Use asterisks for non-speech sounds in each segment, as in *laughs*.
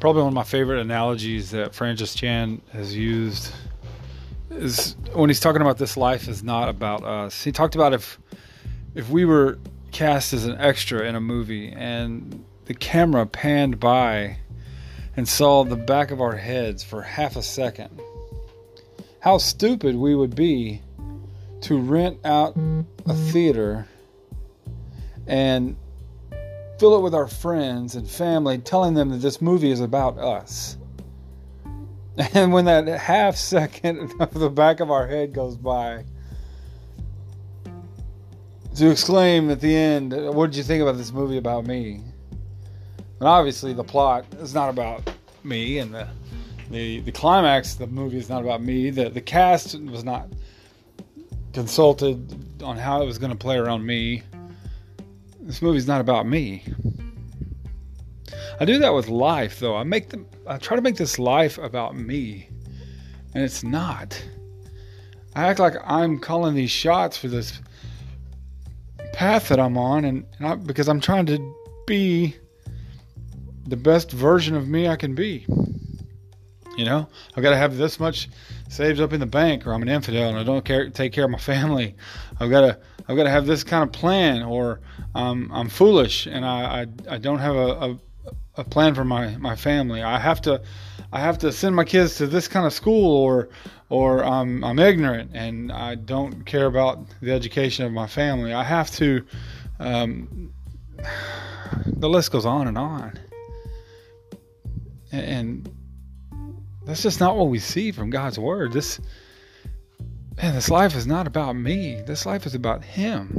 probably one of my favorite analogies that Francis Chan has used is when he's talking about this life is not about us. He talked about if if we were cast as an extra in a movie and the camera panned by and saw the back of our heads for half a second, how stupid we would be to rent out a theater and fill it with our friends and family, telling them that this movie is about us. *laughs* And when that half second *laughs* of the back of our head goes by, to exclaim at the end, What did you think about this movie about me? And obviously, the plot is not about me, and the the, the climax of the movie is not about me. The, the cast was not consulted on how it was going to play around me. This movie's not about me. I do that with life, though. I make them. I try to make this life about me, and it's not. I act like I'm calling these shots for this path that I'm on, and, and I, because I'm trying to be the best version of me I can be. You know, I've got to have this much saved up in the bank, or I'm an infidel and I don't care, take care of my family. I've got to, I've got to have this kind of plan, or um, I'm foolish and I, I, I don't have a, a, a plan for my, my family. I have to, I have to send my kids to this kind of school, or, or um, I'm ignorant and I don't care about the education of my family. I have to. Um, *sighs* the list goes on and on, and that's just not what we see from God's word. This man, this life is not about me. This life is about Him.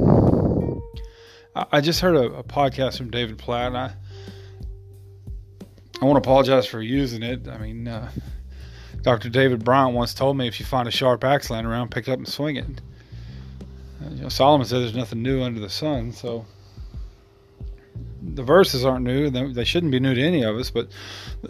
I, just heard a, a, podcast from David Platt, and I I want to apologize for using it. I mean, uh, Dr. David Bryant once told me if you find a sharp axe laying around, pick it up and swing it. Uh, you know, Solomon said there's nothing new under the sun, so the verses aren't new. They shouldn't be new to any of us, but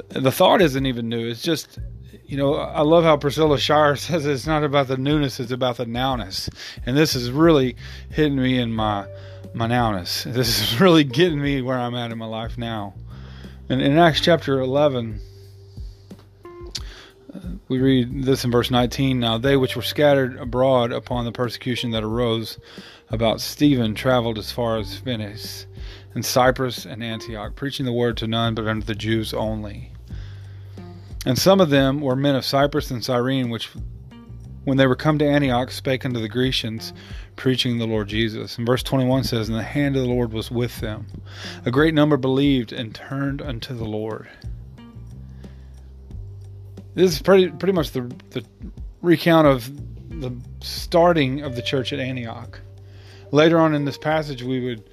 the thought isn't even new. It's just, you know, I love how Priscilla Shirer *laughs* says it's not about the newness, it's about the nowness. And this is really hitting me in my my nowness. *laughs* This is really getting me where I'm at in my life now. And in Acts chapter 11, we read this in verse 19. Now they which were scattered abroad upon the persecution that arose about Stephen traveled as far as Phoenix and Cyprus and Antioch, preaching the word to none but unto the Jews only. And some of them were men of Cyprus and Cyrene, which, when they were come to Antioch, spake unto the Grecians, preaching the Lord Jesus. And verse 21 says, And the hand of the Lord was with them. A great number believed and turned unto the Lord. This is pretty pretty much the, the recount of the starting of the church at Antioch. Later on in this passage, we would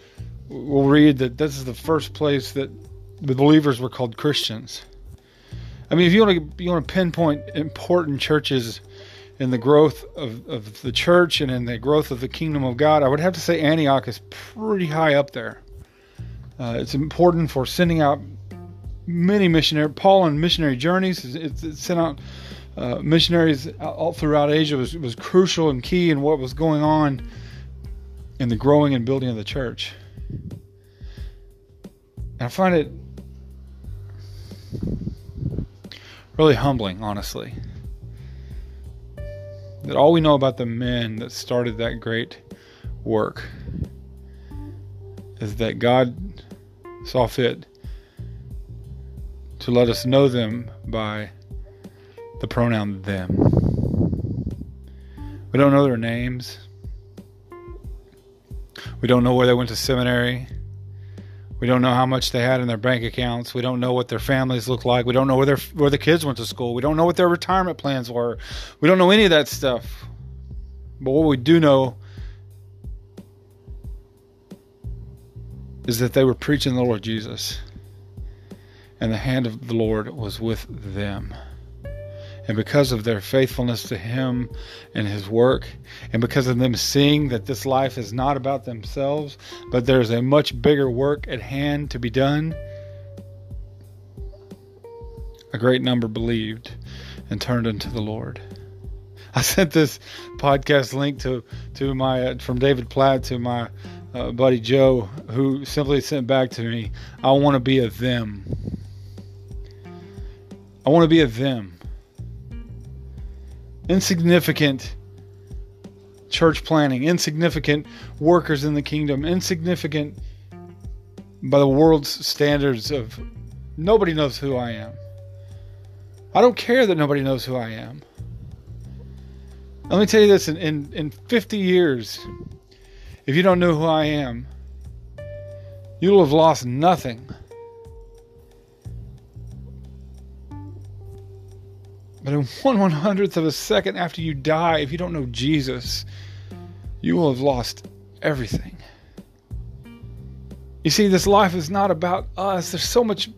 we'll read that this is the first place that the believers were called Christians. I mean, if you want to you want to pinpoint important churches in the growth of, of the church and in the growth of the kingdom of God, I would have to say Antioch is pretty high up there. Uh, it's important for sending out many missionary Paul on missionary journeys. It, it sent out uh, missionaries all throughout Asia was was crucial and key in what was going on in the growing and building of the church. I find it really humbling, honestly, that all we know about the men that started that great work is that God saw fit to let us know them by the pronoun them. We don't know their names. We don't know where they went to seminary. We don't know how much they had in their bank accounts. We don't know what their families look like. We don't know where their where the kids went to school. We don't know what their retirement plans were. We don't know any of that stuff. But what we do know is that they were preaching the Lord Jesus. And the hand of the Lord was with them. And because of their faithfulness to Him and His work, and because of them seeing that this life is not about themselves, but there's a much bigger work at hand to be done, a great number believed and turned unto the Lord. I sent this podcast link to to my uh, from David Platt to my uh, buddy Joe, who simply sent back to me, "I want to be a them." I want to be a them. Insignificant church planning, insignificant workers in the kingdom, insignificant by the world's standards of nobody knows who I am. I don't care that nobody knows who I am. Let me tell you this in, in, in 50 years, if you don't know who I am, you'll have lost nothing. But in one one hundredth of a second after you die, if you don't know Jesus, you will have lost everything. You see, this life is not about us. There's so much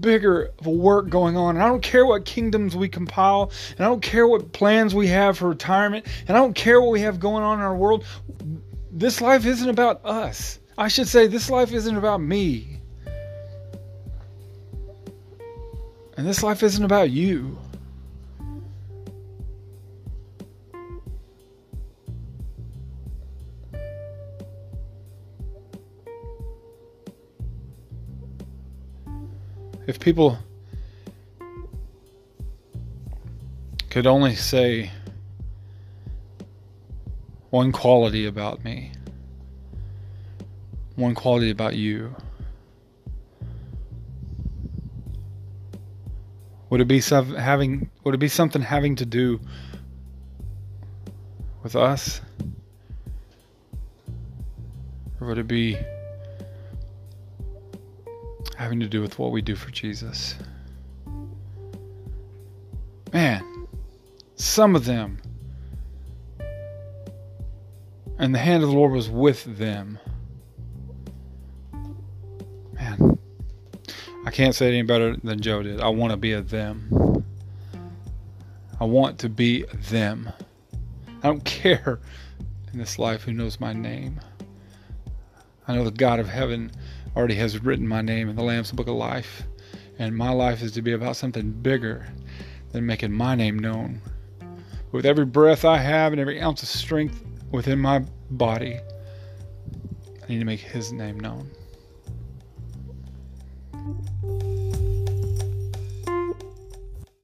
bigger of a work going on. And I don't care what kingdoms we compile, and I don't care what plans we have for retirement, and I don't care what we have going on in our world. This life isn't about us. I should say, this life isn't about me. And this life isn't about you. If people could only say one quality about me, one quality about you, would it be having would it be something having to do with us? Or would it be having to do with what we do for Jesus. Man, some of them, and the hand of the Lord was with them. Man, I can't say it any better than Joe did. I want to be a them. I want to be them. I don't *laughs* care in this life who knows my name. I know the God of heaven already has written my name in the Lamb's Book of Life. And my life is to be about something bigger than making my name known. With every breath I have and every ounce of strength within my body, I need to make His name known.